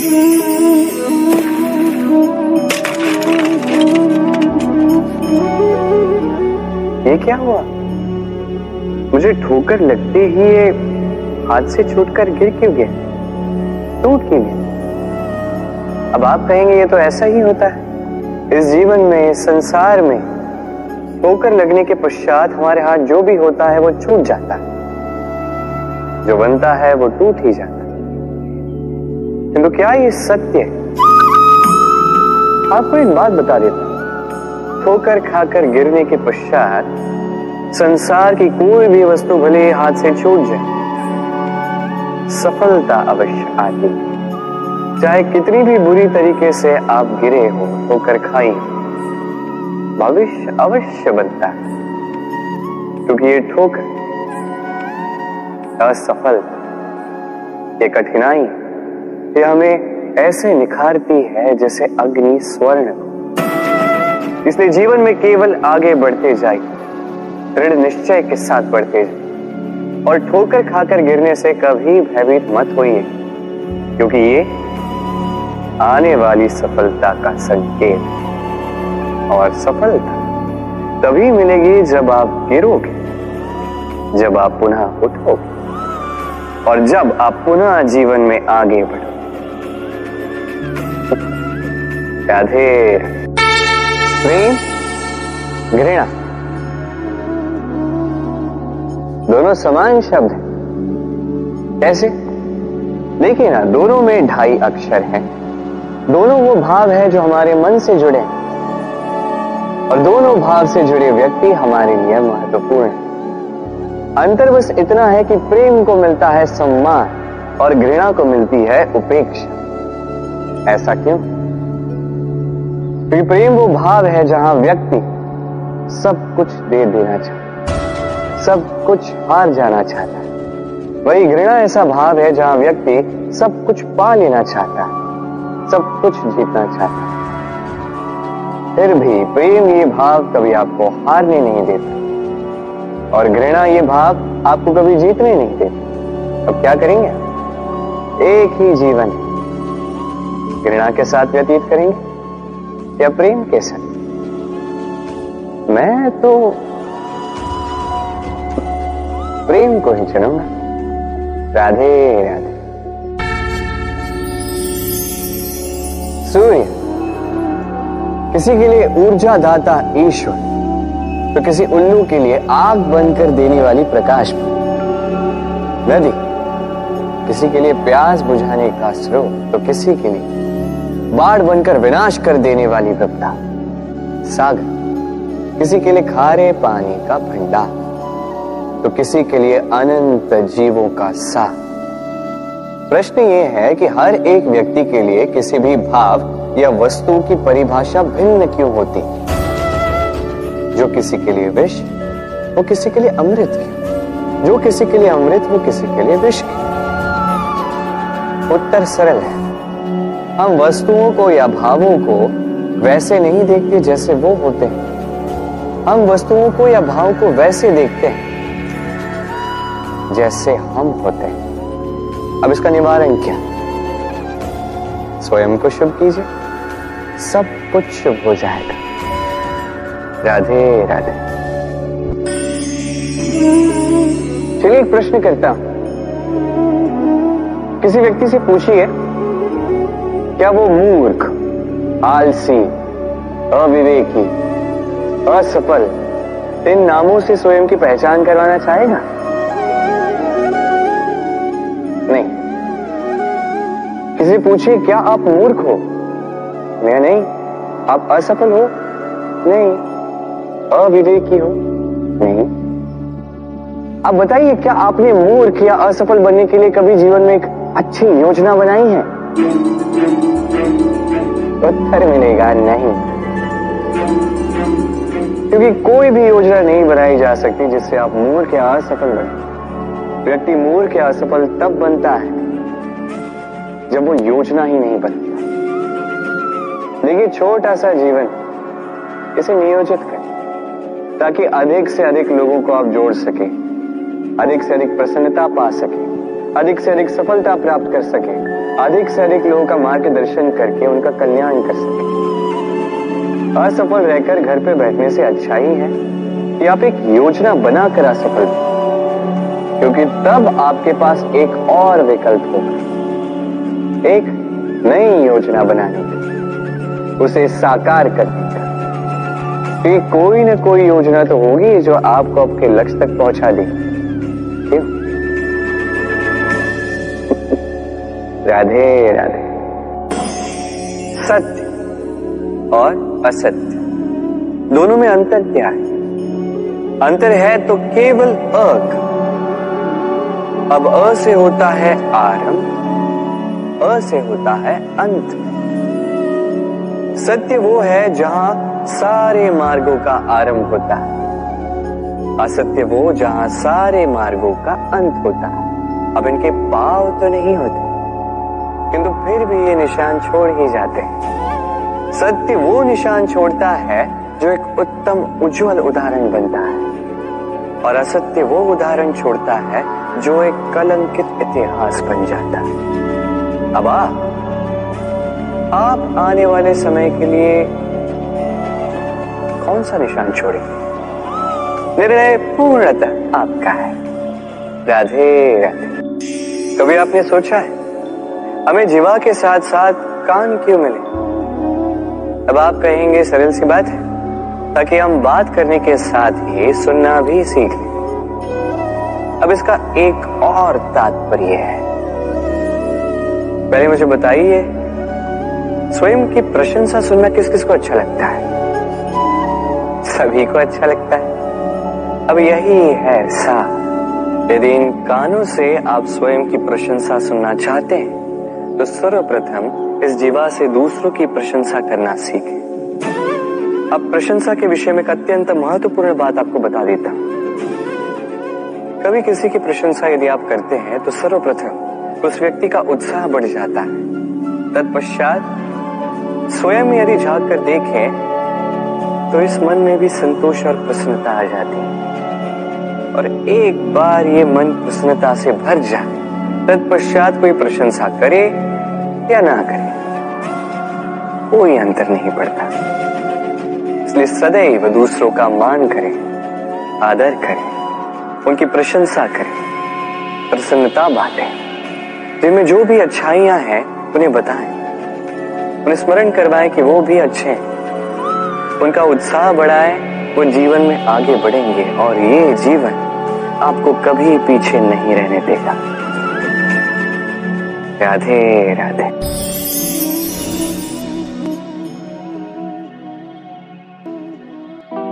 ये क्या हुआ? मुझे ठोकर लगते ही ये हाथ से छूटकर गिर क्यों गया टूट क्यों गया अब आप कहेंगे ये तो ऐसा ही होता है। इस जीवन में, इस संसार में, ठोकर लगने के पश्चात हमारे हाथ जो भी होता है, वो छूट जाता है। जो बनता है, वो टूट ही जाता है। किंतु क्या ये सत्य है? आपको एक बात बता देता ठोकर खाकर गिरने के पश्चात संसार की कोई भी वस्तु भले हाथ से छूट जाए, सफलता अवश्य आती चाहे कितनी भी बुरी तरीके से आप गिरे हो, ठोकर खाई भविष्य अवश्य बनता है। क्योंकि ये ठोकर असफल, ये कठिनाई ये हमें ऐसे निखारती है जैसे अग्नि स्वर्ण इसलिए जीवन में केवल आगे बढ़ते जाए दृढ़ निश्चय के साथ बढ़ते जाए और ठोकर खाकर गिरने से कभी भयभीत मत होइए, क्योंकि ये आने वाली सफलता का संकेत और सफलता तभी मिलेगी जब आप गिरोगे, जब आप पुनः उठोगे, और जब आप पुनः जीवन में आगे बढ़ो राधे। प्रेम, घृणा। दोनों समान शब्द हैं। कैसे देखिए ना, दोनों में ढाई अक्षर हैं। दोनों वो भाव है जो हमारे मन से जुड़े हैं। और दोनों भाव से जुड़े व्यक्ति हमारे लिए महत्वपूर्ण है। अंतर बस इतना है कि प्रेम को मिलता है सम्मान और घृणा को मिलती है उपेक्षा। ऐसा क्यों? क्योंकि प्रेम वो भाव है जहाँ व्यक्ति सब कुछ दे देना चाहता, सब कुछ हार जाना चाहता है। वही घृणा ऐसा भाव है जहाँ व्यक्ति सब कुछ पा लेना चाहता है सब कुछ जीतना चाहता। है फिर भी प्रेम ये भाव कभी आपको हारने नहीं देता, और घृणा ये भाव आपको कभी जीतने नहीं देता। अब क्या करेंगे? एक ही जीवन घृणा के साथ व्यतीत करेंगे या प्रेम के साथ? मैं तो प्रेम को ही चुनूँगा। राधे राधे। सूर्य, किसी के लिए ऊर्जा दाता ईश्वर तो किसी उल्लू के लिए आग बनकर देने वाली प्रकाश। नदी, किसी के लिए प्यास बुझाने का स्रोत तो किसी के लिए। बाढ़ बनकर विनाश कर देने वाली विपदा सागर, किसी के लिए खारे पानी का भंडार तो किसी के लिए अनंत जीवों का सा प्रश्न ये है कि हर एक व्यक्ति के लिए किसी भी भाव या वस्तु की परिभाषा भिन्न क्यों होती? जो किसी के लिए विष, वो किसी के लिए अमृत की। जो किसी के लिए अमृत, वो किसी के लिए विष की। उत्तर सरल है। हम वस्तुओं को या भावों को वैसे नहीं देखते जैसे वो होते हैं। हम वस्तुओं को या भाव को वैसे देखते हैं जैसे हम होते हैं। अब इसका निवारण क्या? स्वयं को शुभ कीजिए। सब कुछ शुभ हो जाएगा। राधे राधे। चलिए एक प्रश्न करता हूँ। किसी व्यक्ति से पूछिए क्या वो मूर्ख, आलसी, अविवेकी, असफल, इन नामों से स्वयं की पहचान करवाना चाहेगा? नहीं। किसी पूछिए, क्या आप मूर्ख हो? मैं नहीं। आप असफल हो? नहीं। अविवेकी हो? नहीं। अब बताइए, क्या आपने मूर्ख या असफल बनने के लिए कभी जीवन में एक अच्छी योजना बनाई है? उत्तर मिलेगा नहीं। क्योंकि कोई भी योजना नहीं बनाई जा सकती जिससे आप मूर्ख के असफल बने। व्यक्ति मूर्ख के असफल तब बनता है जब वो योजना ही नहीं बनता देखिए छोटा सा जीवन इसे नियोजित करें, ताकि अधिक से अधिक लोगों को आप जोड़ सके, अधिक से अधिक प्रसन्नता पा सके, अधिक से अधिक सफलता प्राप्त कर सके। अधिक से अधिक लोगों का मार्गदर्शन करके उनका कल्याण कर सके। असफल रहकर घर पे बैठने से अच्छा ही है कि आप एक योजना बनाकर असफल क्योंकि तब आपके पास एक और विकल्प होगा। एक नई योजना बनाने की उसे साकार करने का कोई ना कोई योजना तो होगी जो आपको आपके लक्ष्य तक पहुँचा देगी। राधे राधे। सत्य और असत्य। दोनों में अंतर क्या है? अंतर है तो केवल अक अब अ से होता है आरंभ, अ से होता है अंत। सत्य वो है जहाँ सारे मार्गों का आरंभ होता है। असत्य वो जहाँ सारे मार्गों का अंत होता है। अब इनके पाव तो नहीं होते। किंतु फिर भी ये निशान छोड़ ही जाते हैं। सत्य वो निशान छोड़ता है जो एक उत्तम उज्जवल उदाहरण बनता है। और असत्य वो उदाहरण छोड़ता है जो एक कलंकित इतिहास बन जाता है। अब आ, आप आने वाले समय के लिए कौन सा निशान छोड़ेंगे? निर्णय पूर्णतः आपका है। राधे राधे। कभी आपने सोचा है? हमें जीवा के साथ साथ कान क्यों मिले? अब आप कहेंगे, सरल सी बात है, ताकि हम बात करने के साथ ही सुनना भी सीख लें। अब इसका एक और तात्पर्य है। पहले मुझे बताइए, स्वयं की प्रशंसा सुनना किस किस को अच्छा लगता है? सभी को अच्छा लगता है। अब यही है सा यदि इन कानों से आप स्वयं की प्रशंसा सुनना चाहते हैं तो सर्वप्रथम इस जीवा से दूसरों की प्रशंसा करना सीखे। अब प्रशंसा के विषय में एक अत्यंत महत्वपूर्ण बात आपको बता देता कभी किसी की प्रशंसा यदि आप करते हैं तो सर्वप्रथम उस व्यक्ति का उत्साह बढ़ जाता है। तत्पश्चात स्वयं यदि झाँक कर देखें तो इस मन में भी संतोष और प्रसन्नता आ जाती है। और एक बार ये मन प्रसन्नता से भर जाए, तत्पश्चात कोई प्रशंसा करे या ना करे, कोई अंतर नहीं पड़ता। इसलिए सदैव दूसरों का मान करें, आदर करें, उनकी प्रशंसा करें, प्रसन्नता बांटें। जिनमें जो भी अच्छाइयाँ हैं, उन्हें बताएँ। उन्हें स्मरण करवाएँ कि वो भी अच्छे हैं। उनका उत्साह बढ़ाएँ, वो जीवन में आगे बढ़ेंगे और ये जीवन आपको कभी पीछे नहीं रहने देगा। राधे राधे।